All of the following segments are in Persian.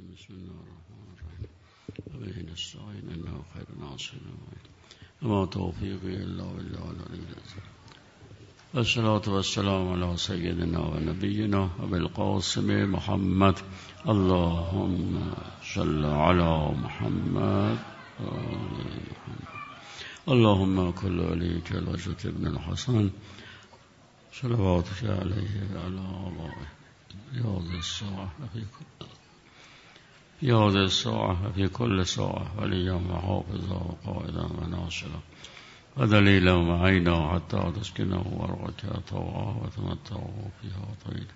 الرجيم. بسم الله الرحمن الرحيم. وبه نستعين إنه خير ناصر. وما توفيقي إلا بالله العلي والصلاة والسلام على سيدنا ونبينا أبي القاسم محمد. اللهم صل على محمد اللهم كل عليك الوجه ابن الحسن. صلواتك عليه وعلى آبائه يا الساعة في كل يا الساعة في كل ساعة وليا وحافظا وقائدا وناصرا. ودليلا وعينا حتى تسكنه ورغك طوعا وتمتعه فيها طويلا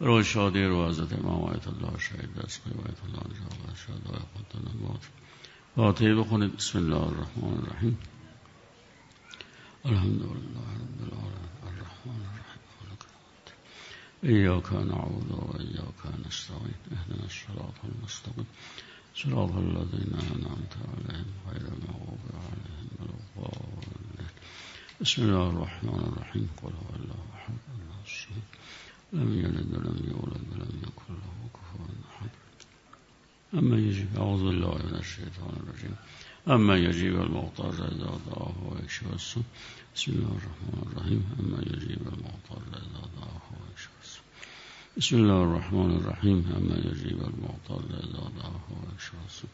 روی شادی رو حضرت إمام آیت الله شهید دست آیت الله نجاب شهد آیت قدن الموت فاتحه بخونید بسم الله الرحمن الرحیم الحمد لله رب العالمين. الرحمن الرحيم. إياك نعبد وإياك نستعين. اهدنا الصراط المستقيم. صراط الذين أنعمت عليهم غير المغضوب عليهم ولا الضالين. بسم الله الرحمن الرحيم. قل هو الله أحد الله الصمد لم يلد ولم يولد ولم يكن له كفوا أحد. أما يجيب أعوذ بالله من الشيطان الرجيم. أما يجيب المضطر إذا دعاه ويكشف السوء. بسم الله الرحمن الرحيم. أما يجيب المضطر إذا دعاه ويكشف السوء. بسم الله الرحمن الرحيم. أما يجيب المضطر إذا دعاه ويكشف السوء.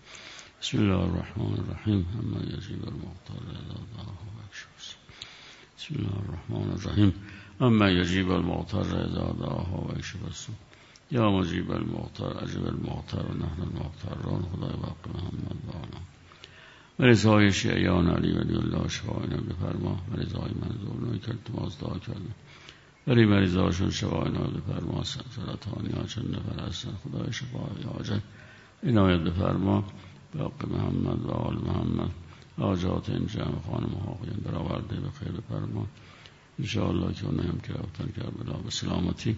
بسم الله الرحمن الرحيم. أما يجيب المضطر إذا دعاه ويكشف السوء. بسم الله الرحمن الرحيم. أما يجيب المضطر إذا دعاه ويكشف السوء. يا مجيب المضطر أجب المضطر نحن المضطرون خدای باقی محمد و رضای شیعیان علی ولی الله شفای نبی فرما و رضای منظور نوی که التماس دعا کردم. ولی مریضاشون شفای نبی فرما سرطانی ها چند نفر هستن خدای شفای حاجت. عنایت بفرما. باقی محمد و آل محمد. آجات این جمع خانم حاقیان برآورده به خیر بفرما. انشاءالله که اونهم که رفتن کربلا به سلامتی.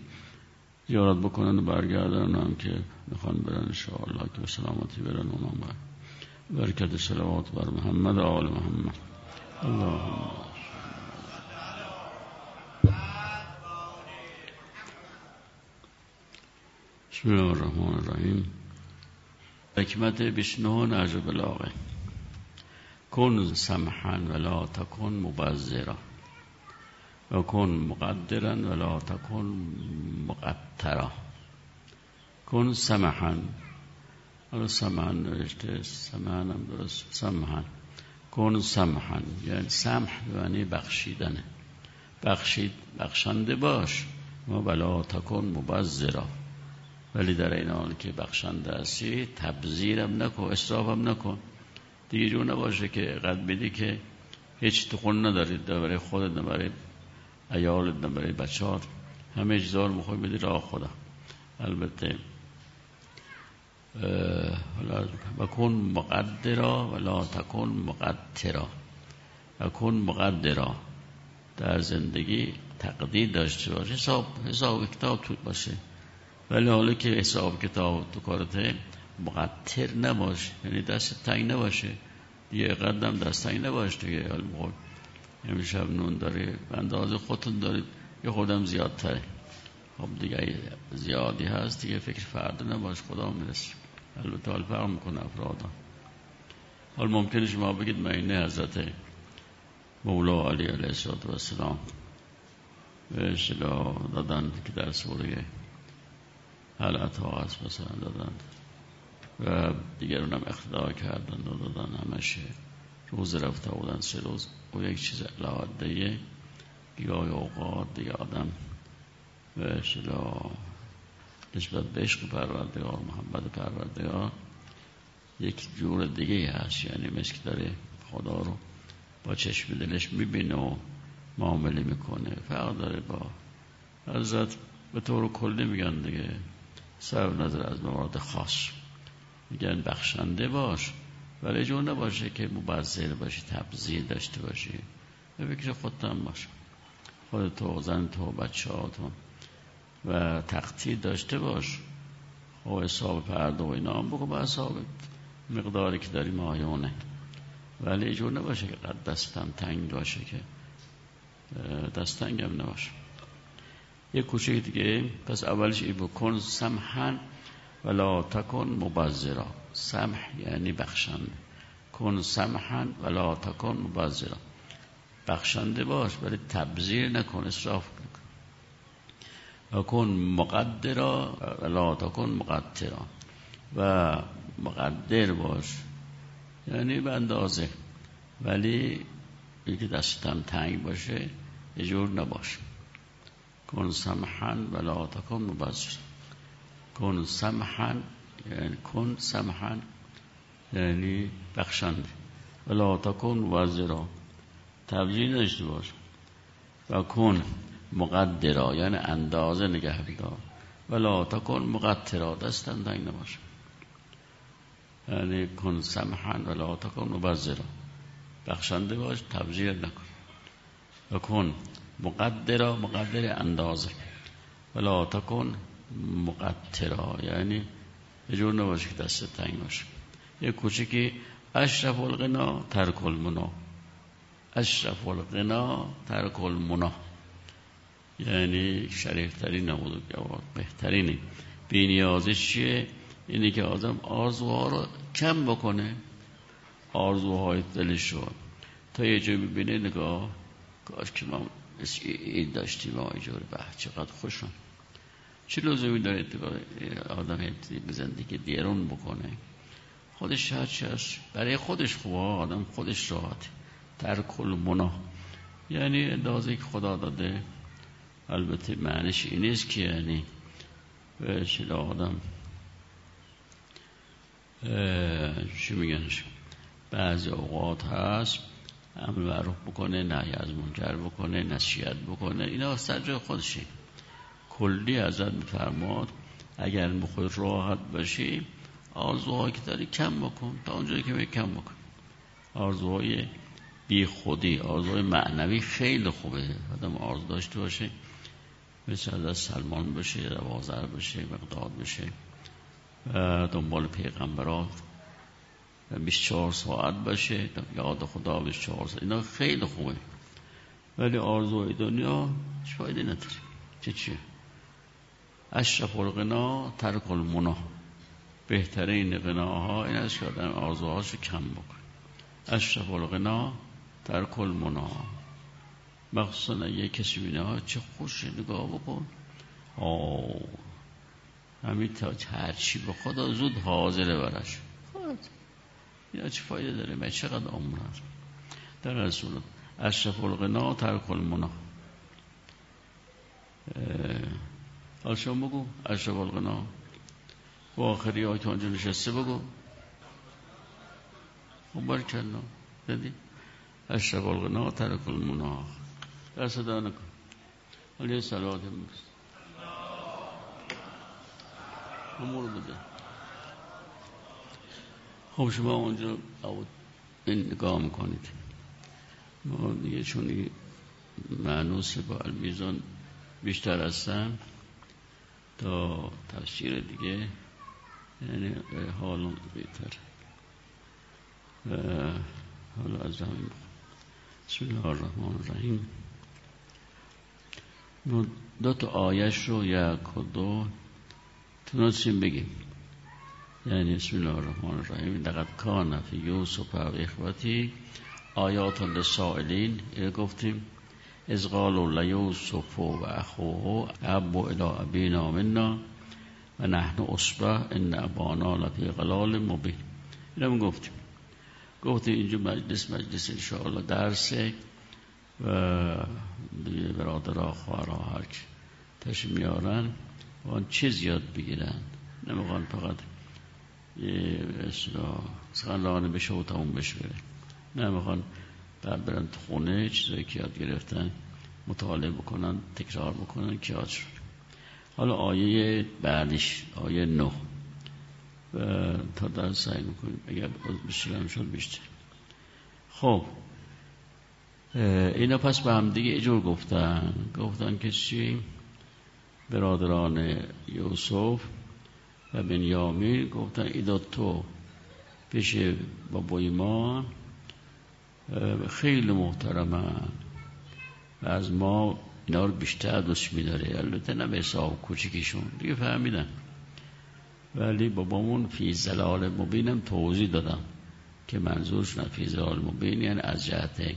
زیارت بکنن و برگردن هم که می‌خوان برن انشاءالله که به سلامتی برن اونم بر برکت سلوات بر محمد و آل محمد. اللهم. بسم الله الرحمن الرحیم. حکمت بشنو نهج بلاغه کن سمحا ولا تکن مبذرا. و کن مقدرا ولا تکن مقترا کن سمحا حالا سمحا نوشته سمحا هم درست. سمحا کن سمحا یعنی سمح به معنی بخشیدنه. بخشید بخشنده باش. ما ولا تکن مبذرا. ولی در این حال که بخشنده هستی تبذیرم نکن اصرافم نکن. دیگه جو نباشه که قد بدی که هیچ تخون ندارید برای خودت برای نه برای بچهات همه اجزار می‌خوای بدی راه خدا البته و کن مقدرا ولا تکن مقدرا. و کن مقدرا. در زندگی تقدیر داشته باشه حساب حساب کتاب تو باشه. ولی حالا که حساب کتاب تو کارته مقدر نباش. یعنی دست تنگ نباشه. یه قدم دست تنگ نباش دیگه. حال امشب نون داره اندازه خودتون دارید. یه خودم زیادتره. خب دیگه زیادی هست دیگه فکر فرد نباش. خدا می‌رسه البته حال فرق می‌کنه افرادا حال ممکنه شما بگید من اینه حضرت مولا علی علیه السلام به شلا دادن که در سوره حلقت ها هست مثلا دادن. و دیگرون هم اقتدا کردن و دادن همشه روز رفته بودن سه روز. او یک چیز علاده گیاه اوقات دیگه آدم به نسبت به عشق پروردگار محمد پروردگار یک جور دیگه هست. یعنی مثل که داره خدا رو با چشم دلش می‌بینه و معامله می‌کنه. فرق داره با حضرت. به طور کلی میگن دیگه سر نظر از موارد خاص. میگن بخشنده باش. ولی جور نباشه که مبذر باشی تبذیر داشته باشی. به فکر هم باش. خودتو زن تو بچه تو. و تقطیر داشته باش. و حساب پرده و اینا هم بگو به حساب مقداری که داری مایونه ولی جور نباشه که قد دستم تنگ باشه که دست تنگ هم نباشه. یه کوچه دیگه. پس اولش ای بکن سمحن ولا تکن مبذرا. سمح یعنی بخشنده. کن سمحن ولا تکن مبذرا. بخشنده باش ولی تبذیر نکن اصراف نکن. و کن مقدرا ولا تکن مقدرا. و مقدر باش یعنی به اندازه ولی یکی دستم تنگ باشه یه جور نباشه. کن سمحن ولا تکن مبذر کن سمحن کن سمحن یعنی بخشنده ولا تکن وزرا تبجیل داشته باش. و کن مقدرا یعنی اندازه نگه بدار ولا تکن مقدرا دستم تنگ نباشه یعنی کن سمحن ولا تکن مبذرا بخشنده باش تبذیر نکن. و کن مقدرا مقدر اندازه. ولا تکن مقدرا یعنی یه جور نباشه که دست تنگ باشه. یه کوچکی اشرف الغنا ترک المنا. اشرف الغنا ترک المنا. یعنی شریفترین نمود بهترینه. بینیازش چیه؟ اینه که آدم آرزوها رو کم بکنه. آرزوهای دلش رو. تا یه جایی ببینه نگاه کاش که ما این داشتیم اینجور به چقدر خوشم چه لزومی داره آدم به زندگی دیرون بکنه. خودش هرچی هست برای خودش خوبه آدم خودش راحت. در کل منا یعنی اندازه که خدا داده. البته معنیش این نیست که یعنی به آدم چی میگنش بعضی اوقات هست امر معروف بکنه نهی از منکر بکنه نصیحت بکنه. اینا سر خودشه. کلی ازت میفرماد اگر بخوای راحت باشی آرزوهایی که داری کم بکن تا اونجایی که کم بکن. آرزوهای بی خودی آرزوهای معنوی خیلی خوبه. آدم آرزو داشته باشه مثل از سلمان بشه روازر بشه مقداد بشه دنبال پیغمبرات 24 ساعت باشه یاد خدا 24 ساعت. اینا خیلی خوبه. ولی آرزوهای دنیا فایده نداره. چه چیه؟ اشرف الغنا ترک المنا. بهترین غناها این است که آدم آرزوهاشو کم بکن اشرف الغنا ترک المنا. مخصوصا یه کسی بینه چه خوش نگاه بکن. آه همین تا هرچی به خدا زود حاضره برش خود یا چه فایده داره؟ من چقدر عمر در رسول اشرف الغنا ترک المنا. حال شما بگو اشرف الغنا و آخری که آنجا نشسته بگو. خب بار کلا دیدی اشرف الغنا ترک المنا در صدا نکن سلوات امروز. امور بده. خب شما اونجا نگاه می‌کنید. ما دیگه چون معنوس با المیزان بیشتر هستن تا تفسیر دیگه یعنی حال بهتر. حالا از همین بسم الله الرحمن الرحیم. دو تا آیش رو یک و دو. تونستیم بگیم. یعنی بسم الله الرحمن الرحیم. لقد کان فی یوسف و اخوتی آیات لسائلین گفتیم از قالوا لیوسف و اخوه اب الى ابینا منا و نحن اصبه ان ابانا لفی غلال مبین. اینم گفتیم. گفتیم اینجا مجلس مجلس انشاءالله درسه و دیگه برادرها خواهرها هر که تشم میارن وان چیز یاد بگیرن. نمی‌خوان فقط یه سخنرانی بشه و تموم بشه. بره نمی‌خوان بعد برن تو خونه چیزایی که یاد گرفتن مطالعه بکنن تکرار بکنن که یاد شد. حالا آیه بعدش آیه نه. و تا در سعی می‌کنیم اگر بسیارم شد بیشتر. خب اینا پس به هم دیگه اجور گفتن. گفتن که چی؟ برادران یوسف و بنیامین گفتن ایدا تو پیش بابای ما خیلی محترمه. و از ما اینا رو بیشتر دوست میداره. البته نه به حساب کوچکیشون دیگه فهمیدن. ولی بابامون فی زلال مبینم توضیح دادم که منظورشون فی زلال مبین یعنی از جهت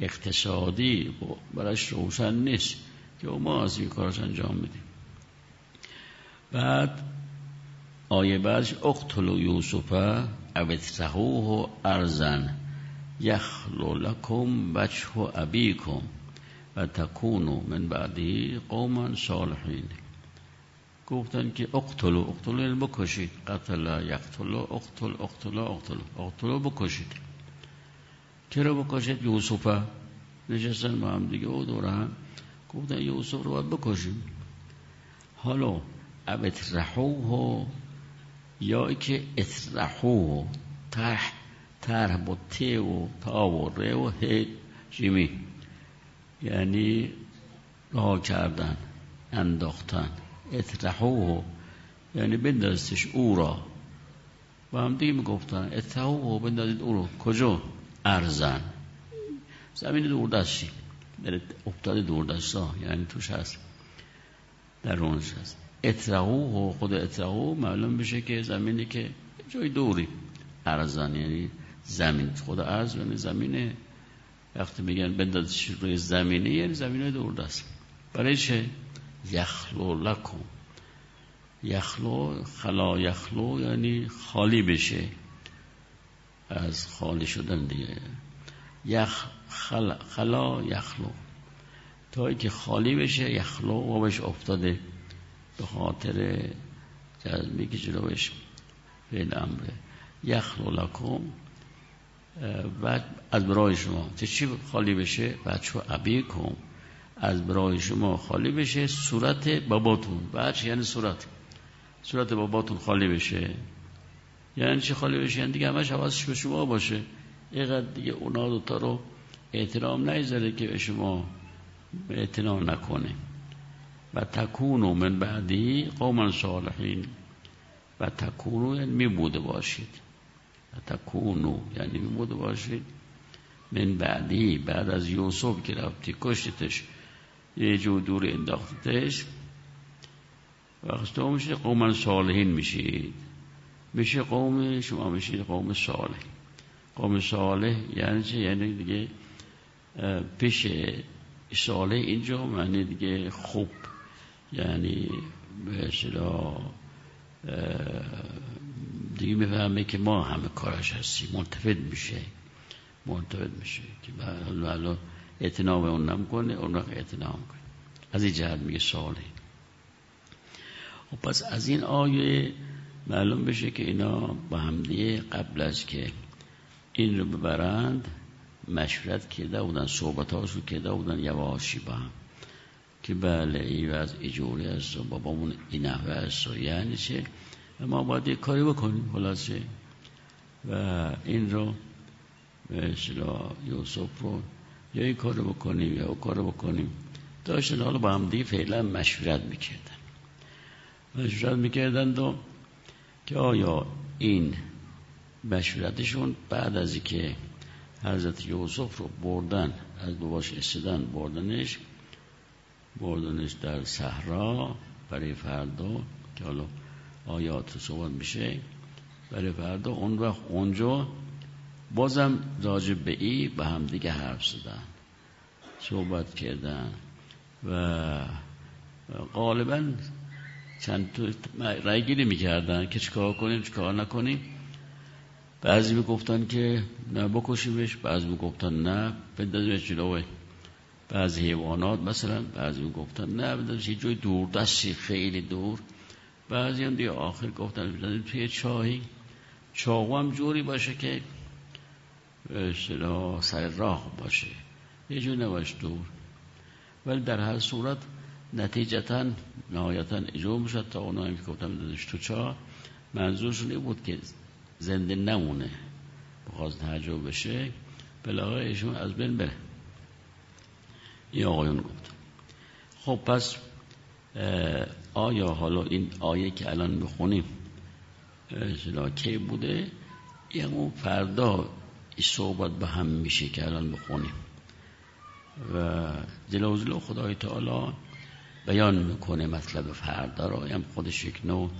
اقتصادی براش روشن نیست که ما از این کارش انجام میدیم بعد آیه بعدش اقتلو یوسف او اترهوه ارزن یخلو لکم وجه ابیکم و تکونو من بعدی قوما صالحین گفتن که اقتلو اقتلو یعنی بکشید. قتل یقتلو اقتل اقتلو اقتلو اقتلو بکشید. کرا بکشید؟ یوسف نشستن با هم دیگه. او دوره هم گفتن یوسف رو باید بکشیم. حالا اترحوه یا که اترحوه تح طرح با ت و تا و جیمی یعنی راه کردن انداختن. اطرحوه یعنی بندازتش او را. و هم دیگه می‌گفتن اطرحوه بندازید او رو. کجا؟ ارزن. زمین دوردستی. در افتاد دوردستا. یعنی توش هست. در اونش هست. اطرحوه خود اطرحوه معلوم بشه که زمینی که جای دوری. ارزن. یعنی زمین. خود ارز یعنی زمینه. وقتی میگن بندازش روی زمینه یعنی زمینه دوردست برای چه؟ یخلو لکم. یخلو خلا یخلو یعنی خالی بشه. از خالی شدن دیگه. یخ خلا, خلا یخلو. تا که خالی بشه یخلو و بهش افتاده. به خاطر جذبی که جلوش فعل امره یخلو لکم. و از برای شما. چه چی خالی بشه؟ بچه عبی کن. از برای شما خالی بشه صورت باباتون. بچه یعنی صورت. صورت باباتون خالی بشه. یعنی چی خالی بشه؟ یعنی دیگه همش حواسش به شما باشه. اینقدر دیگه اونا دوتا رو احترام نیذاره که به شما اعتنا نکنه. و تکونو من بعدی قوما صالحین. و تکونو یعنی می بوده باشید. تکونو یعنی بوده باشید من بعدی بعد از یوسف که رفتی کشتش یه جو دور انداختش. وقت تو میشه قوم صالحین میشید میشه قوم شما میشید قوم صالح. قوم صالح یعنی چه یعنی دیگه پیش صالح اینجا معنی دیگه خوب. یعنی به دیگه می‌فهمه که ما همه کارش هستیم. ملتفت میشه. ملتفت میشه که حالا اعتنا به اون نمی‌کنه اون وقت اعتنا کنه از این جهت میگه ساله و خب پس از این آیه معلوم بشه که اینا با همدیه قبل از که این رو ببرند مشورت کرده بودن صحبت رو کرده بودن یواشی با هم. که بله ای از اجوری است و بابامون این نحوه است و یعنی چه؟ ما باید یک کاری بکنیم خلاصه. و این رو به یوسف رو یا این کار بکنیم یا اون کار بکنیم. داشتن حالا با هم دیگه فعلا مشورت می‌کردن. مشورت می‌کردن و که آیا این مشورتشون بعد از که حضرت یوسف رو بردن از باباش استدن بردنش بردنش در صحرا برای فردا که حالا آیات صحبت میشه. برای فردا. اون وقت اونجا بازم راجب به ای به هم دیگه حرف زدن. صحبت کردن. و غالبا چند رای گیری می‌کردن که چیکار کنیم چیکار نکنیم. بعضی می‌گفتن که نه بکشیمش بعضی می‌گفتن نه بندازیمش جلوه بعضی حیوانات مثلا بعضی می‌گفتن نه بندازیمش جای دور دستی خیلی دور. بعضی هم دیگه آخر گفتن توی چاهی چاقو هم جوری باشه که اصطلاح سر راه باشه. یه جور نباش دور. ولی در هر صورت نتیجتا نهایتا اجرا می‌شد تا اونا هم که گفتم دادش تو چاه منظورشون این بود که زنده نمونه. بخواست تعجب بشه. بلاغه ایشون از بین بره. این آقایون گفت. خب پس آیا حالا این آیه که الان می‌خونیم کی بوده؟ یا اون فردا صحبت به هم میشه که الان بخونیم. و جلوزلو خدای تعالی بیان می‌کنه مطلب فردا رو هم خودش یک نوع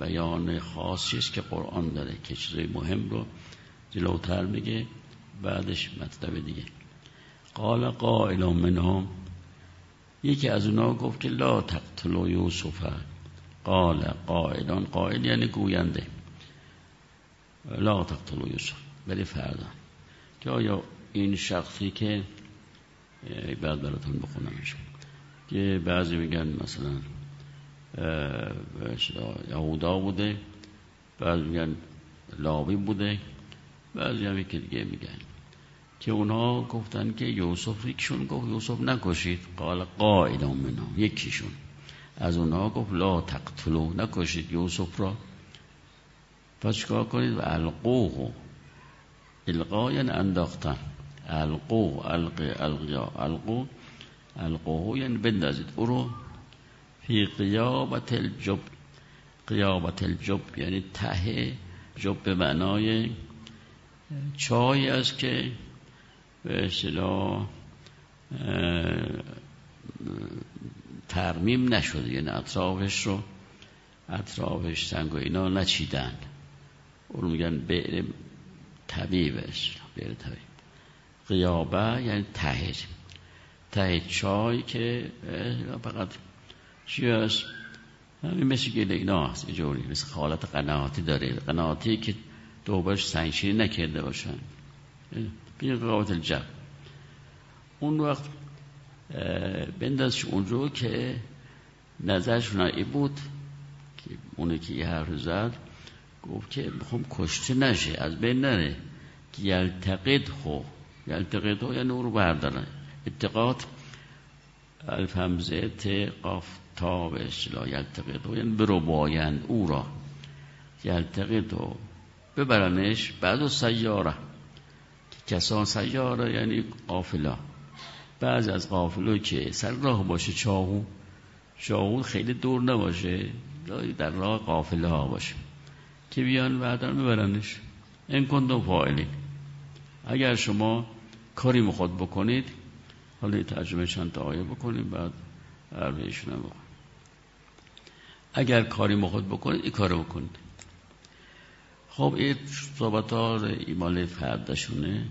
بیان خاصی است که قرآن داره که چیزای مهم رو جلوتر میگه بعدش مطلب دیگه. قال قائل منهم یکی از اونا گفت لا تقتلوا یوسف. قال قائلان قائل یعنی گوینده. لا تقتلوا یوسف ولی فردا. که آیا این شخصی که بعد براتون بخونمش که بعضی میگن مثلا یهودا بوده بعضی میگن لاوی بوده بعضی هم که دیگه میگن. که اونها گفتن که یوسف یکشون گفت یوسف نکشید. قال قائل منهم یکیشون. از اونها گفت لا تقتلو نکشید یوسف را. پس چکار کنید؟ و القوه. القا یعنی انداختن. القو القی القیا. القو القوه یعنی بندازید. او رو فی قیابت الجب. قیابت الجب یعنی ته جب به معنای چای است که به اصطلاح ترمیم نشده. یعنی اطرافش رو اطرافش سنگ و اینا نچیدن. اون میگن بیر طبیب بیر طبیب قیابه یعنی ته ته چای که فقط چی هست؟ همین مثل گلینا هست. جوری مثل خالت قناعتی داره. قناعتی که دوبارش سنگشیری نکرده باشن. بین قیابت الجب اون وقت بندازش اون رو که نظرش ای بود که اونه که یه حرف زد گفت که می‌خوام کشته نشه از بین نره. که یلتقید خو. یلتقید خو یعنی اون رو بردارن. اتقاد الفمزه ت قاف تا به اصطلاح یلتقید یعنی برو بایند او را. یلتقید ببرنش بعد سیاره. کسان سیاره یعنی قافله. بعض از قافله که سر راه باشه چاهو چاهو خیلی دور نباشه در راه قافله ها باشه. که بیان بعدا میبرنش. این کندم فائلی اگر شما کاری مخواد بکنید حالا ترجمه چند تا آیه بکنید بعد عربیشون هم بکنید اگر کاری مخواد بکنید این کارو بکنید. خب این صحبت ها ایمال فردشونه.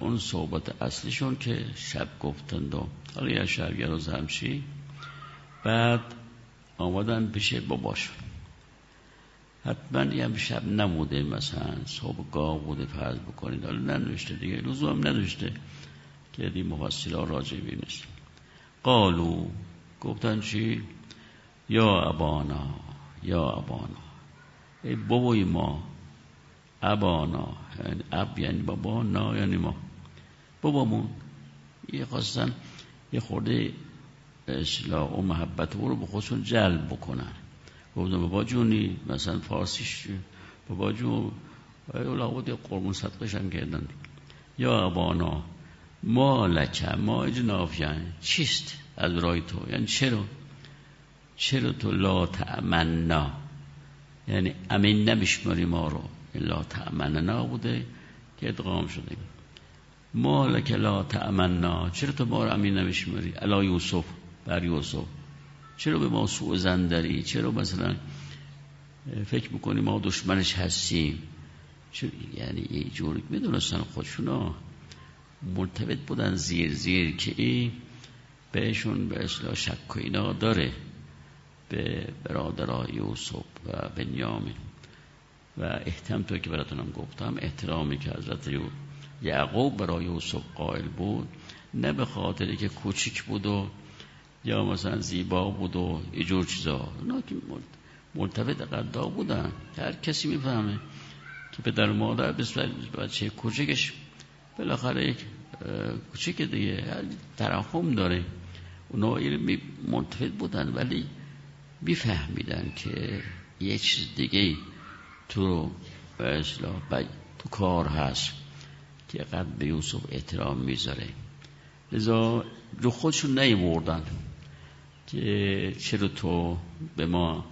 اون صحبت اصلیشون که شب گفتند و حالا یه شب یه روز همشی بعد آمدن پیش باباشون حتما یه شب نموده مثلا صبح گاه بوده فرض بکنید. حالا ننوشته دیگه روزو هم نداشته که این مفصل ها راجع قالو گفتن چی؟ یا ابانا یا ابانا. ای بابای ما ابانا یعنی اب یعنی بابا نا یعنی ما. بابامون یه خواستن یه خورده اصلاح و محبت او رو به خودشون جلب بکنن. گفتم بابا جونی مثلا فارسیش بابا جون اولا بود یه قرمون صدقش هم کردن. یا ابانا ما لکه ما اجنافیان چیست از رای تو؟ یعنی چرا؟ چرا تو لا تأمنا یعنی امین نمیشماری ما رو لا تأمننا بوده که ادغام شده. ما لک لا تأمننا چرا تو ما رو امین نمیشماری الا یوسف بر یوسف. چرا به ما سوء زن داری؟ چرا مثلا فکر می‌کنی ما دشمنش هستیم؟ چرا یعنی یه جوری می‌دونستن خودشونا مرتبط بودن زیر زیر که این بهشون به اصلاح شک و اینا داره. به برادرای یوسف. و بنیامین. و احتم تو که براتونم گفتم احترامی که حضرت یعقوب برای یوسف قائل بود نه به خاطری که کوچیک بود و یا مثلا زیبا بود و جور چیزا. اونا که مرتبط قدا بودن. هر کسی می‌فهمه که پدر مادر بچه کوچکش بالاخره یک کوچیک دیگه. ترحم داره. اونا مرتبط بودن ولی میفهمیدن که یه چیز دیگه تو به اصلاح تو کار هست که قد به یوسف احترام می‌ذاره. لذا رو خودشون نیوردن که چرا تو به ما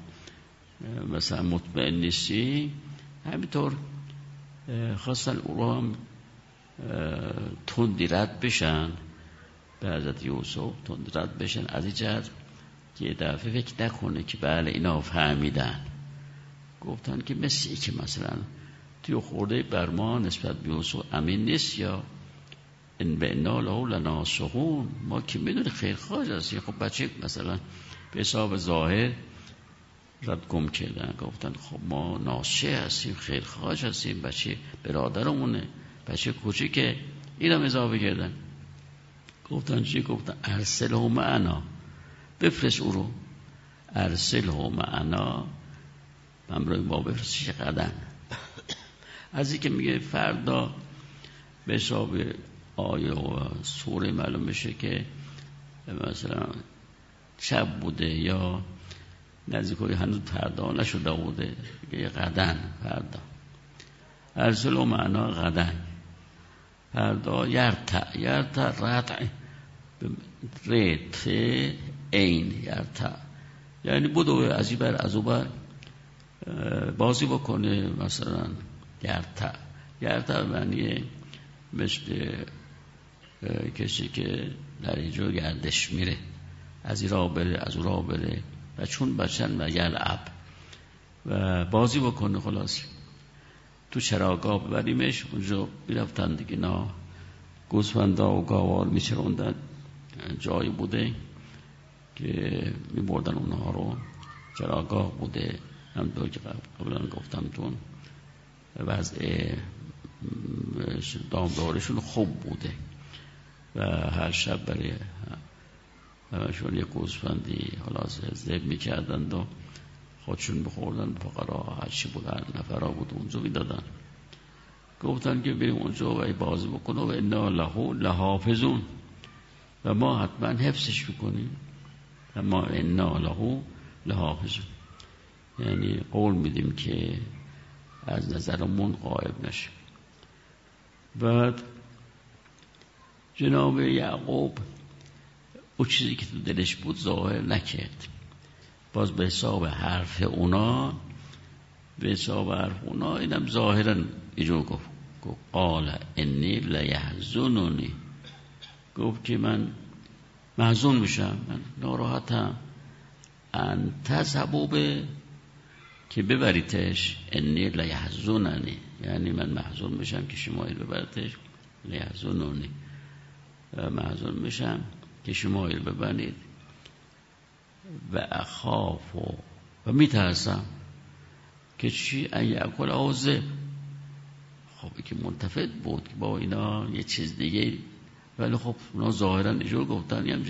مثلا مطمئن نیستی؟ همینطور خواستن او رو هم تندی رد بشن به حضرت یوسف تندی رد بشن. از این جهت که دفعه فکر نکنه که بله اینا فهمیدن. گفتن که مثل که مثلا توی خورده بر ما نسبت به یوسف امین نیست یا ان به انا له لناسخون ما که می‌دونه خیر خواهد هستیم خب بچه مثلا به حساب ظاهر رد گم کردن گفتن خب ما ناسه هستیم خیر خواهد هستیم بچه برادرمونه بچه که اینم اضافه کردن. گفتن چی؟ گفتن ارسل و معنا بفرست او رو. و معنا همراه با بفرستش قدن از این که میگه فردا به حساب آیه و سوره معلوم بشه که مثلا شب بوده یا نزدیک هنوز فردا نشده بوده. یه قدن فردا. ارسل و معنا قدن فردا یرتع. یرتع رتع. ریت این یرتع. یعنی بدو از این بر از بر. بازی بکنه مثلا یرتع یرتع معنی مثل کسی که در اینجا گردش میره. از این را بره از اون را بره. و چون بچن و یلعب و بازی بکنه خلاص. تو چراگاه ببریمش اونجا بیرفتن دیگه. نا گوزفندا و گاوار میچروندن. جایی بوده که میبردن اونها رو. چراگاه بوده. هم دو که قبلا گفتم تون وضع دامدارشون خوب بوده و هر شب برای همشون یک گوزفندی حالا زب می‌کردند و خودشون بخوردن. فقرا هرچی بودن نفرا بود اونجا می‌دادن. گفتن که بریم اونجا و بازی بکنه و انا لهو لحافظون. و ما حتما حفظش بکنیم و ما انا لهو لحافظون. یعنی قول میدیم که از نظرمون قائب نشه. بعد جناب یعقوب او چیزی که تو دلش بود ظاهر نکرد. باز به حساب حرف اونا به حساب حرف اونا اینم ظاهرا اینجور گفت. گفت قال انی لیحزنونی. گفت که من محزون میشم من ناراحتم. انت سبوبه که ببریتش انی لیحزنونی یعنی من محزون میشم که شما این ببریتش لیحزنونی محزون میشم که شما این ببرید. و اخاف و, و میترسم که چی؟ اکل آوزه خب که منتفت بود که با اینا یه چیز دیگه ولی خب اونا ظاهرا اینجور گفتن هم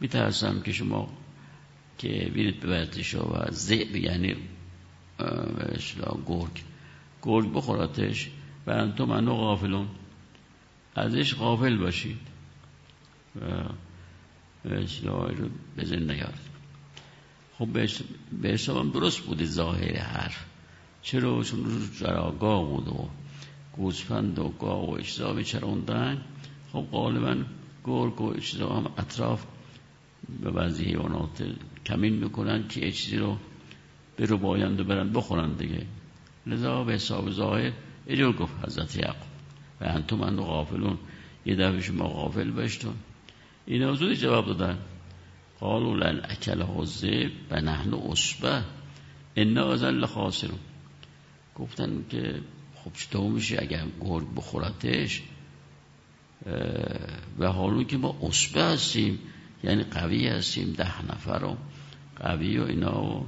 میترسم که شما که بیرید ببرتش و زعب یعنی گرگ. گرگ بخوراتش و انتو منو غافلون. ازش غافل باشید. اصلاح رو بزن نیارد خب به حسابم درست بوده ظاهر حرف. چرا؟ چون رو جراگاه بود و گوزفند و گاه و اجزا میچروندن. خب غالبا گرگ و اجزا هم اطراف به بعضی حیوانات کمین می‌کنن که چیزی رو به رو و برن بخورن دیگه. لذا به حساب ظاهر اینجور گفت حضرت یعقوب. و انتو من غافلون. یه دفعه شما غافل بشتون. این زودی جواب دادن. قالوا لن اکل حزب و نحن اصبه انا ازن گفتن که خب چطور میشه اگر گرگ بخورتش؟ و حالو که ما اصبه هستیم یعنی قوی هستیم ده نفر و قوی و اینا و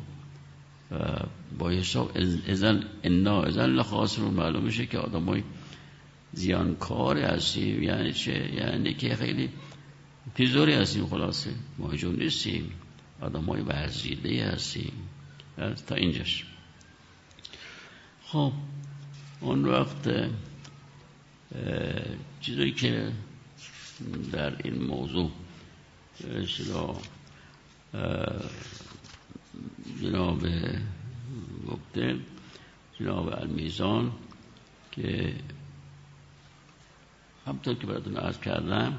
با حساب ازن انا ازن لخاسرون معلوم میشه که آدم های زیانکار هستیم. یعنی چه؟ یعنی که خیلی تیزوری هستیم خلاصه. ما جون نیستیم. آدم های ورزیده هستیم. تا اینجاش. خب اون وقت چیزایی که در این موضوع جناب گفته جناب المیزان که همطور که براتون عرض کردم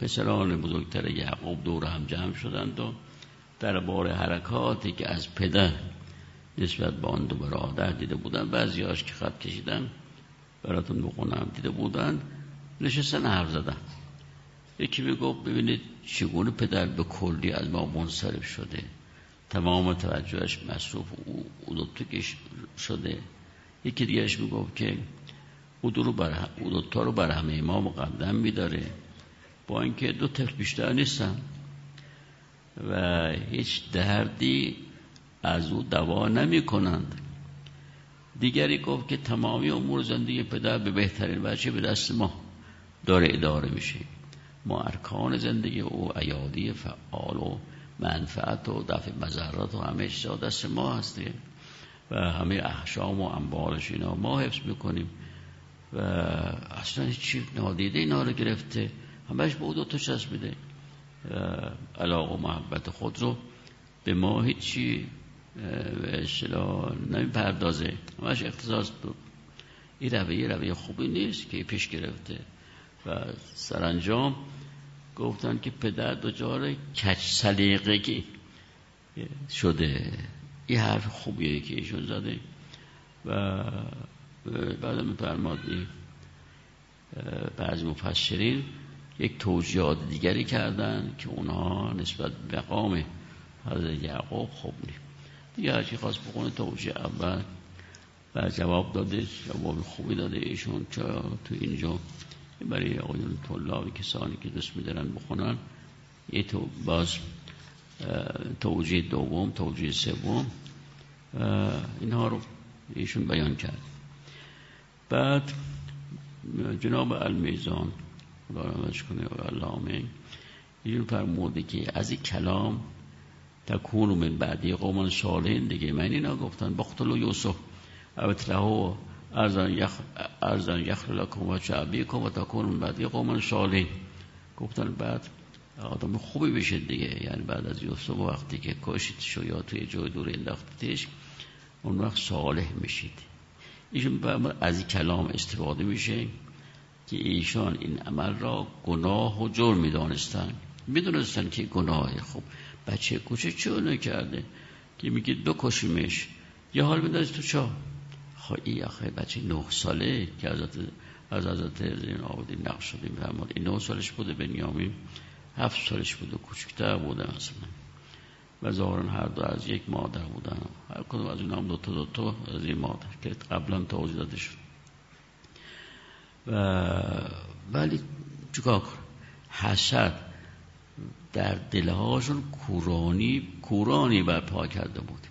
پسران بزرگتر یعقوب دور هم جمع شدند و در بار حرکاتی که از پدر نسبت به آن دو برادر دیده بودن بعضی هاش که خط کشیدن براتون بخونم دیده بودن نشستن حرف زدن. یکی می‌گفت ببینید چگونه پدر به کلی از ما منصرف شده. تمام توجهش مصروف او اودوتوکش شده. یکی دیگرش می‌گفت که او رو بر او رو بر همه ما مقدم میداره. با اینکه دو طفل بیشتر نیستن. و هیچ دردی از او دوا نمی کنند دیگری گفت که تمامی امور زندگی پدر به بهترین وجه به دست ما داره اداره میشه. ما ارکان زندگی او ایادی فعال و منفعت و دفع مذرات و همه دست ما هستیم و همه احشام و انبارش اینا ما حفظ می‌کنیم و اصلا هیچی نادیده اینا رو گرفته همش به او دو تا چسبیده علاق و محبت خود رو به ما هیچی به اصطلاح نمی‌پردازه. همش اختصاص این رویه رویه خوبی نیست که پیش گرفته. سرانجام گفتن که پدر دچار کچ سلیقگی شده. این حرف خوبیه که ایشون زده. و بعد میفرماد بعضی مفسرین یک توجیهات دیگری کردن که اونها نسبت به مقام حضرت یعقوب خوب نیست. دیگه هرچی خواست بخونه توجیه اول و جواب داده جواب خوبی داده ایشون که تو اینجا برای آقایون طلاب کسانی که دست میدارن بخونن. یه تو باز توجیه دوم توجیه سوم. اینها رو ایشون بیان کرد. بعد جناب المیزان خدا رحمتش کنه و علامه ایشون فرموده که از این کلام تکونو من بعدی قومان صالحین. دیگه من اینا گفتن. بختلو یوسف. او ارزان یخ ارزان یخ لکم و شعبی کن و تکون من بعدی قومان صالحین گفتن بعد آدم خوبی بشه دیگه. یعنی بعد از یوسف وقتی که کشید یا توی جای دور انداختیش اون وقت صالح میشید. ایشون از این کلام استفاده میشه که ایشان این عمل را گناه و جرم می‌دانستن. می‌دونستن که گناه خوب بچه کوچه چه نکرده که میگه بکشیمش یه حال میدازی تو چا؟ خواهی آخه. بچه نه ساله که از از حضرت زین آبادی نقش شدیم فرماد این نه سالش بوده بنیامین. هفت سالش بوده کوچکتر بوده مثلا و ظاهرا هر دو از یک مادر بودن. هر کدوم از این هم دو تا دو تا از این مادر که قبلا توضیح داده شد و ولی چیکار کن حسد در دلهاشون کورانی کورانی برپا کرده بود.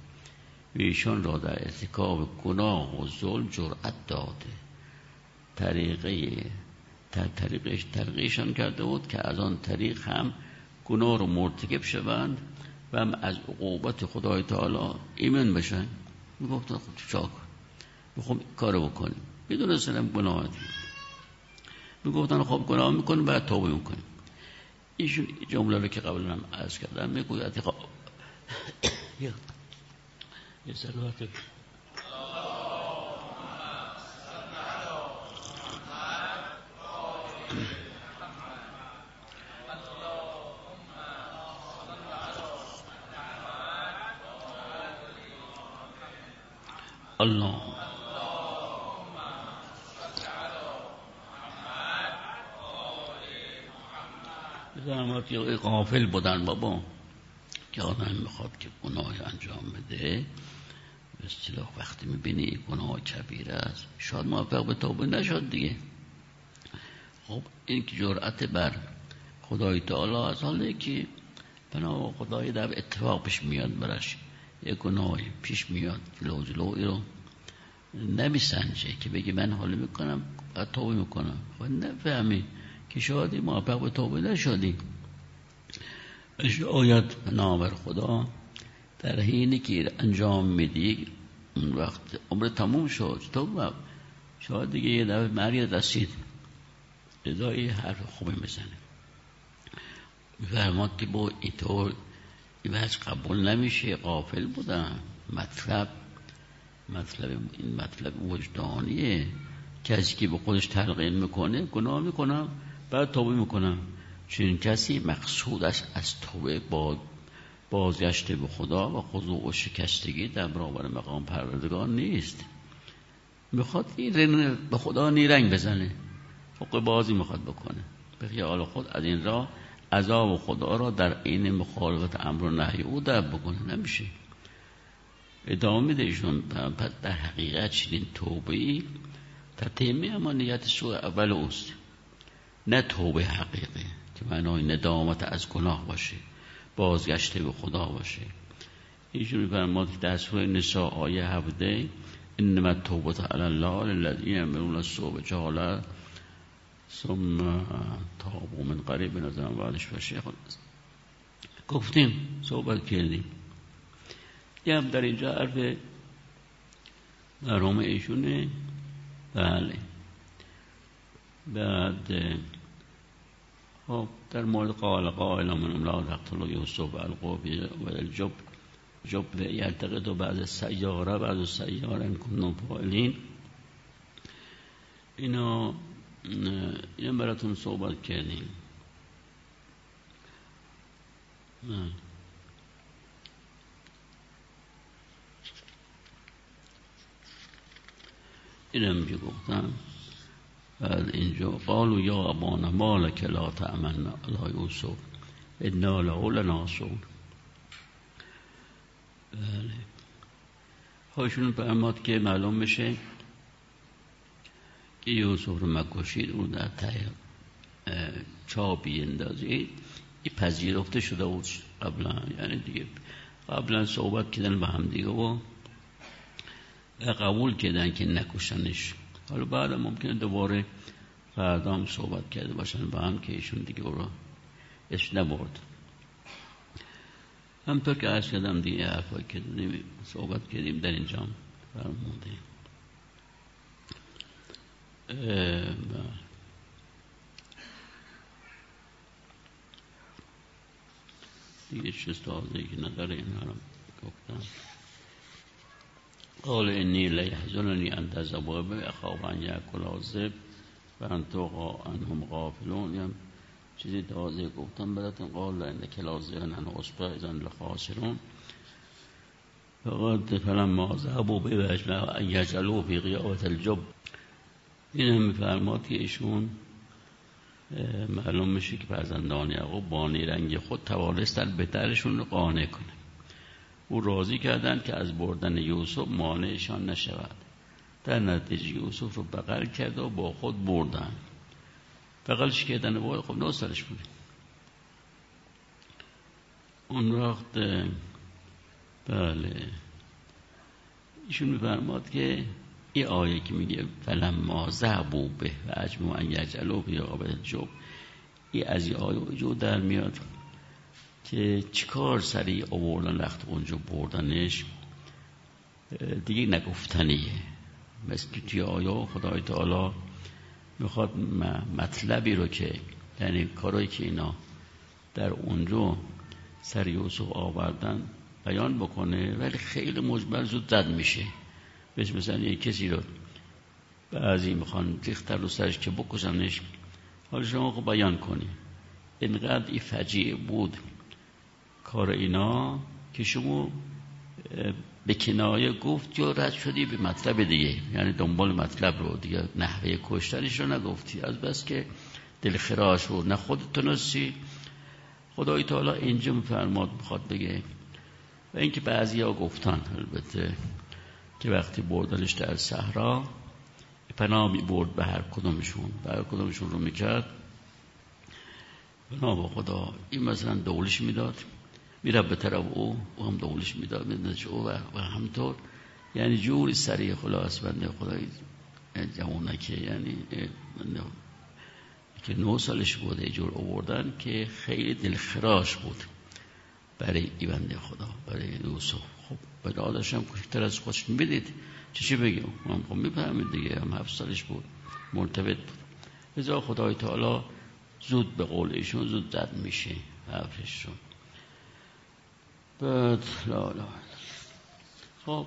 و ایشان را در ارتکاب گناه و ظلم جرأت داده. طریقه طریقش طریقشان کرده بود که از آن طریق هم گناه رو مرتکب شوند و هم از عقوبت خدای تعالی ایمن بشن. می‌گفتن خب چاک می‌خوام کارو بکنیم. سلم گناه می‌گفتن خب گناه می‌کنیم بعد توبه می‌کنیم ایشون جمله رو که قبل هم عرض کردم می‌گوید يسألوها اللهم صل على محمد وآل محمد اللهم صل على محمد وآل محمد إذا ما تيجي إقامة في البدن بابا. که آدم می‌خواد که گناه انجام بده. به اصطلاح وقتی می‌بینی گناه کبیر است شاید موفق به توبه نشد دیگه. خب این که جرأت بر خدای تعالی از حاله که بنا خدای در اتفاق پیش میاد برش یک گناهی پیش میاد جلو رو نمیسنجه که بگی من حالا می‌کنم توبه می‌کنم. خب نفهمی که شادی موفق به توبه نشدی. آید نامر خدا در حینی که انجام میدی اون وقت عمر تموم شد. تو شاید دیگه یه دفعه مرگ رسید. ادای حرف خوبی می‌زنه. میفرماد که با اینطور این قبول نمیشه. قافل بودن مطلب مطلب این مطلب وجدانیه. کسی که به خودش تلقین می‌کنه گناه می‌کنم. بعد توبه می‌کنم. چنین کسی مقصودش از توبه با بازگشت به خدا و خضوع و شکستگی در برابر مقام پروردگار نیست. می‌خواد این به خدا نیرنگ بزنه. حق بازی می‌خواد بکنه. به خیال خود از این راه عذاب خدا را در عین مخالفت امر و نهی او در بکنه. نمیشه. ادامه میده ایشون پس در حقیقت چنین توبه ای تتیمه اما نیت سوء اول اوست. نه توبه حقیقی. که معنای ندامت از گناه باشه بازگشته به خدا باشه. ایشون میفرماد در سوره نساء آیه 17 انما توبت علی الله للذین یعملون السوء جهالا ثم تابوا من قریب نظرم بعدش باشه. گفتیم صحبت کردیم. یه هم در اینجا حرف مرحوم ایشونه. بله. بعد خب در مورد قال قائل من املا تقتل یوسف القوبی و الجب جب یلتقد و بعد سیاره بعد سیاره کنن فائلین اینا اینا براتون صحبت کردیم. اینم که گفتم بعد اینجا. قالوا یا ابانا مالک لا تأمن لا یوسف انا له لناصون بله. خواهشون فرماد که معلوم بشه که یوسف رو مکشید او در ته چابی اندازید این پذیرفته شده بود قبلا. یعنی دیگه قبلا صحبت کردن با هم دیگه و قبول کردن که نکشنش. حالا بعد ممکنه دوباره فردا هم صحبت کرده باشن با هم که ایشون دیگه رو اش نبرد. همطور که عرض کردم دیگه حرفایی که صحبت کردیم در اینجا فرموده. دیگه چیز تازه که نداره این رو گفتم. قال انی لیحزننی ان تذهبوا به اخاف ان یاکل الذئب و انتو انهم غافلون. یم چیزی تازه گفتم براتون قال انک لازیان ان اصبع اذن لخاسرون. فقد فلما ذهبوا به ان یجلوا فی قیابت الجب. این هم میفرماد که ایشون معلوم میشه که فرزندان یعقوب با رنگ خود توانستن بهترشون رو قانع کنه او راضی کردند که از بردن یوسف مانعشان نشود. در نتیجه یوسف رو بغل کرد و با خود بردن. بغلش کردن و خب نه سالش بود. اون وقت بله. ایشون میفرماد که این آیه که میگه فلما ذهبوا به و اجمو ان یجلو به جب این از این آیه وجود در میاد. که چیکار سریع آوردن وقت اونجا بردنش دیگه نگفتنیه. مثل که توی آیا خدای تعالی می‌خواد مطلبی رو که یعنی کارایی که اینا در اونجا سر یوسف آوردن بیان بکنه ولی خیلی مجمل زود زد میشه. بهش مثلا یه کسی رو بعضی می‌خوان ریختر رو سرش که بکشنش. حالا شما خب بیان کنی. اینقدر این فجیع بود. کار اینا که شما به کنایه گفت یا رد شدی به مطلب دیگه. یعنی دنبال مطلب رو دیگه نحوه کشتنش رو نگفتی. از بس که دل خراش رو نه خودت تونستی. خدای تعالی اینجا میفرماد می‌خواد بگه. و اینکه بعضی ها گفتن البته که وقتی بردنش در صحرا پناه می برد به هر کدومشون. به هر کدومشون رو می‌کرد. پناه خدا. این مثلا دولش می‌داد. میره به طرف او و هم دولش می‌داد میدادش او و همطور. یعنی جوری سریع خلاص بنده خدای جوانه که یعنی که نو سالش بوده جور آوردن که خیلی دلخراش بود برای ای بنده خدا برای یوسف خب برادرش هم کشتر از خودش بدید چی بگیم من خب می‌فهمید دیگه هم هفت سالش بود مرتبط بود. ازا خدای تعالی زود به قول ایشون زود زد میشه حرفش رو. بعد لا لا خب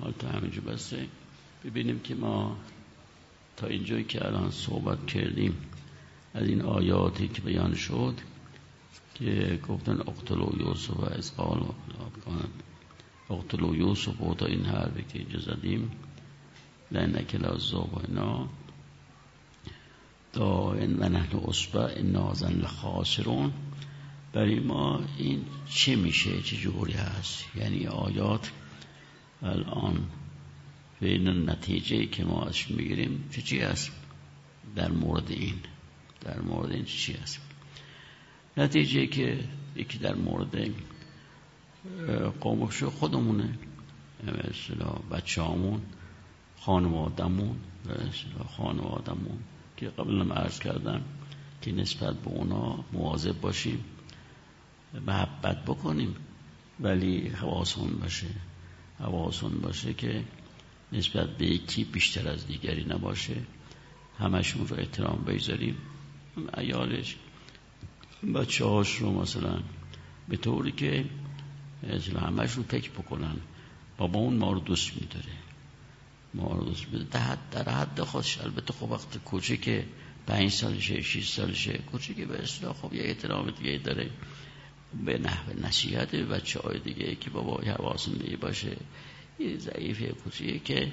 حال تا همینجا بسته ببینیم که ما تا اینجایی که الان صحبت کردیم از این آیاتی که بیان شد که گفتن اقتلو یوسف و از قال اقتلو یوسف و تا این حرفی که اینجا زدیم. لنک لازاب و اینا. دائن و نحن اصبع نازن لخاسرون. برای ما این چه میشه؟ چه جوری هست؟ یعنی آیات الان بین نتیجه که ما ازش می‌گیریم چه چی هست؟ در مورد این. در مورد این چی هست؟ نتیجه که یکی در مورد قومش خودمونه. مثلا بچه همون خانوادمون خانوادمون که قبلا عرض کردم که نسبت به اونا مواظب باشیم. محبت بکنیم. ولی حواسون باشه. حواسون باشه که نسبت به یکی بیشتر از دیگری نباشه. همشون رو احترام بگذاریم. ایالش بچه هاش رو مثلا به طوری که همشون فکر بکنن. بابا اون ما رو دوست میداره. ما رو دوست میداره. در, در حد خودش البته خب وقت کوچه که پنج سالشه شیش سالشه. کوچه که به اصلاح خب یه احترام دیگه داره. به نحو نصیحت بچه های دیگه که بابا حواسون باشه. یه ضعیفه کوچیه که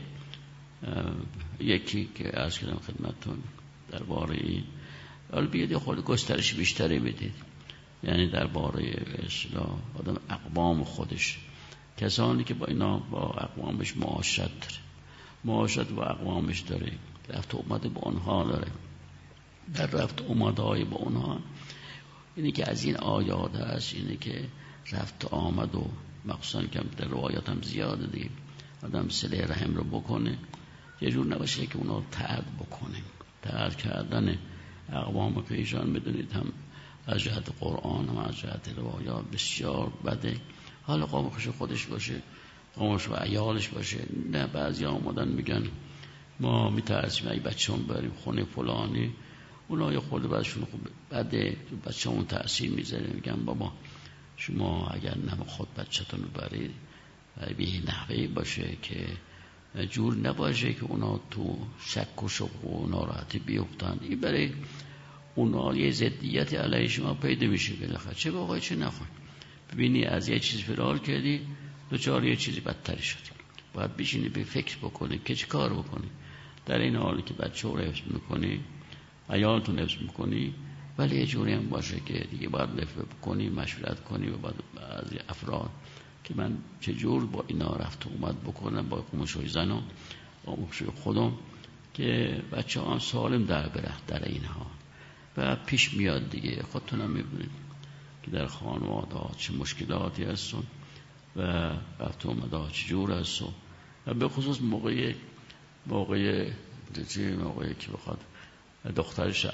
یکی که از کردم خدمتتون این. حالا بیاد خود گسترش بیشتری بدید. یعنی درباره اصلاح آدم اقوام خودش. کسانی که با اینا با اقوامش معاشرت داره. معاشرت با اقوامش داره. رفت اومده با آنها داره. در رفت اومده های با اونها. اینه که از این آیات هست اینه که رفت آمد و مخصوصا که در روایات هم زیاده دیگه. آدم سله رحم رو بکنه. یه جور نباشه که اونا ترد بکنه. ترد کردن اقوام پیشان بدونید هم از جهت قرآن هم از جهت روایات بسیار بده. حالا قوم خوش خودش باشه قومش و عیالش باشه. نه بعضی آمدن میگن ما میترسیم ای بچه هم بریم خونه فلانی. اونا یه خورده بعدشون خوب بده. بچه همون تأثیر می‌ذاره. میگن بابا شما اگر نم خود بچهتون رو برید به نحوه باشه که جور نباشه که اونا تو شک و شک و ناراحتی بیفتن. این برای اونا یه زدیت علیه شما پیدا میشه بالاخره. چه باقای چه نخواه ببینی از یه چیز فرار کردی دوچار یه چیزی بدتری شد. باید بشینی به فکر بکنی که چه کار بکنی. در این حالی که بچه رو حفظ می‌کنی عیالتون حفظ می‌کنی؟ ولی یه جوری هم باشه که دیگه باید لفه بکنی مشورت کنی و باید از افراد که من چجور با اینا رفت اومد بکنم با قمشوی زن و با خودم که بچه هم سالم در بره در اینها و پیش میاد دیگه. خودتونم می‌بینید که در خانواده چه مشکلاتی هستون و رفت اومده ها چجور هست و به خصوص موقع موقع موقعی که بخواد دخترش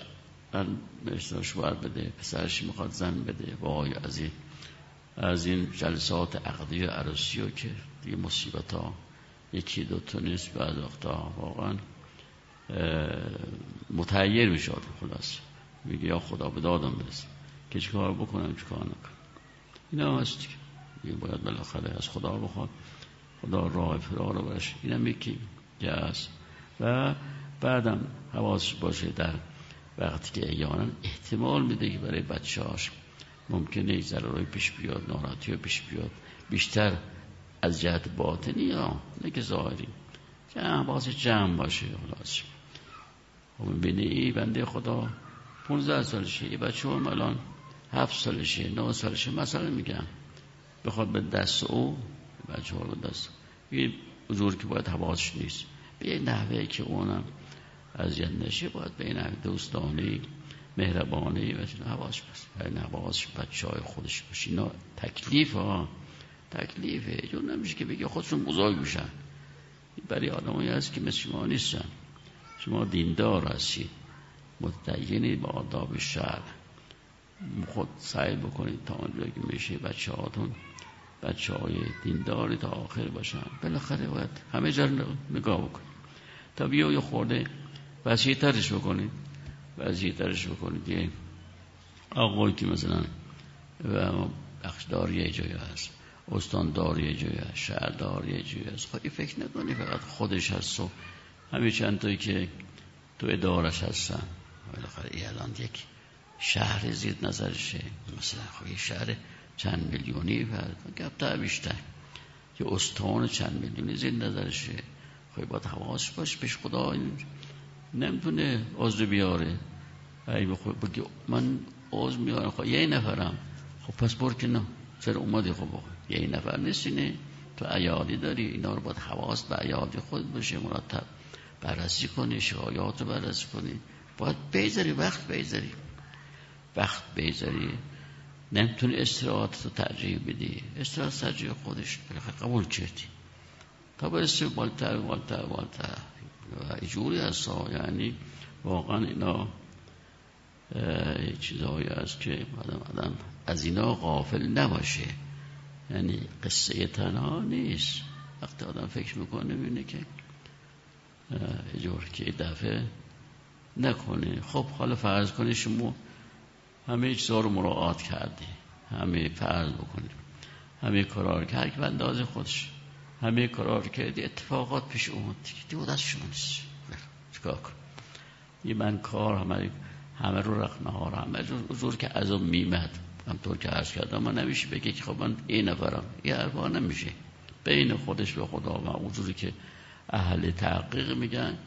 شوهر بده پسرش می‌خواد زن بده وای از این از این جلسات عقدی و عروسی و که دیگه مصیبت ها یکی دو تا نیست بعد وقتا واقعا متحیر میشه خلاص. میگه یا خدا به دادم برسه. که چه کار بکنم چه کار نکنم. این هم هست که باید بالاخره از خدا بخواد. خدا راه فرار رو برش این هم یکی هست و بعدم حواس باشه در وقتی که ایانا احتمال میده که برای بچه هاش ممکنه ضرورای پیش بیاد ناراحتی پیش بیاد بیشتر از جهت باطنی یا نه که ظاهری. جمع باز جمع باشه خلاص. خب بینه ای بنده خدا 15 سالشه یه بچه هم الان هفت سالشه نه سالشه. مثلا میگم بخواد به دست او بچه ها به دست یه حضور که باید حواسش نیست. به یه نحوه که اونم از نشه باید به این دوستانی مهربانی و حواس بس این حواس بچه های خودش باشه اینا تکلیف ها تکلیفه. جور نمیشه که بگه خودشون بزرگ میشن. برای آدمایی هست که مثل شما نیستن. شما دیندار هستید متدینی با آداب شهر. خود سعی بکنید تا آنجا که میشه بچه هاتون بچه های دینداری تا آخر باشن. بالاخره باید همه جا نگاه بکنید. تا بیا یه خورده وسیع ترش بکنید. وسیع ترش بکنید که آقایی که مثلا بخشدار یه جایی هست. استاندار یه جایی هست. شهردار یه جایی هست. خواهی فکر نکنی فقط خودش هست. و همه چند تایی که تو ادارش هستن. بالاخره الان یک شهر زیر نظرشه. مثلا خب شهر چند میلیونی گفته بیشتر. که استان چند میلیونی زیر نظرشه. خواهی باید حواس باش. پیش خدا نمی‌تونه عضو بیاره. بگی من عوض میارم خب یه نفرم. خب پس بر که نه. چرا اومدی؟ خب یه نفر نیستی تو عیادی داری. اینا رو باید حواس به عیادی خود بشه مرتب بررسی کنی شایعات رو بررسی کنی. باید بیزاری وقت بیزاری وقت بیزاری نمی‌تونی استراحات رو ترجیح بدی. استراحات ترجیح خودش. قبول کردی. تا برسی بالتر بالتر بالتر و جوری هست یعنی واقعا اینا چیزهایی است که آدم, آدم از اینا غافل نباشه. یعنی قصه تنها نیست. وقتی آدم فکر می‌کنه ببینه که جور که دفعه نکنه. خب حالا فرض کنی شما همه چیزها رو مراعات کردی. همه فرض بکنی. همه کارا رو کرد که اندازه خودش. همه کارا رو کردی. اتفاقات پیش اومد دیگه. دست شما نیست. چکار کن یه من کار همه همه رو رقم ها همه جور که از اون میمد. همطور که عرض کردم ما نمیشه بگه که خب من این نفرم. یه حرفا نمیشه. بین خودش به خدا و اونجوری که اهل تحقیق میگن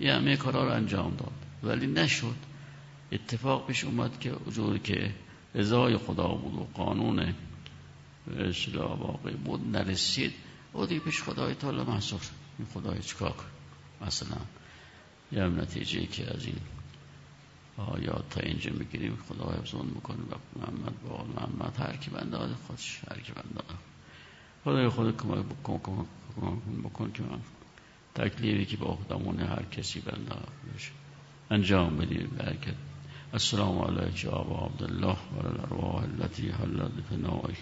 یه همه کارا رو انجام داد. ولی نشد. اتفاق پیش اومد که اونجوری که رضای خدا بود و قانون اصلاح واقعی بود نرسید. او دیگه پیش خدای تعالی محصول این خدای چکار مثلا یه نتیجه که از این آیات تا اینجا می‌گیریم خدا حفظون می‌کنه و محمد با محمد هر کی بنده خودش هر کی بنده خدای خود کمک بکن بکن که من تکلیفی که با خودمون هر کسی بنده بشه انجام بدیم. برکت. السلام علیک یا ابا عبدالله و الارواح التي حلت فنائك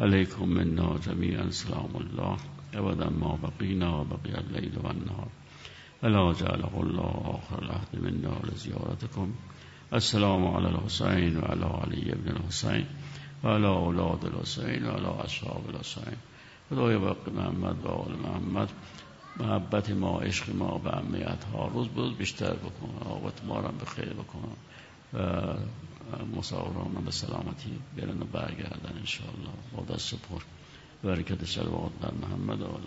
علیکم منا جمیعا سلام الله. ابدا ما بقینا بقی اللیل و النهار. ولا جعله الله آخر العهد منا لزيارتكم السلام على الحسين وعلى علي بن الحسين وعلى اولاد الحسين وعلى اصحاب الحسين خدای باقی محمد و آل محمد. محبت ما عشق ما به امیت ها روز روز بیشتر بکنه آقات ما را به خیر بکنه و مسافران به سلامتی برن و برگردن انشاءالله. با دست برکت سلوات بر محمد و آل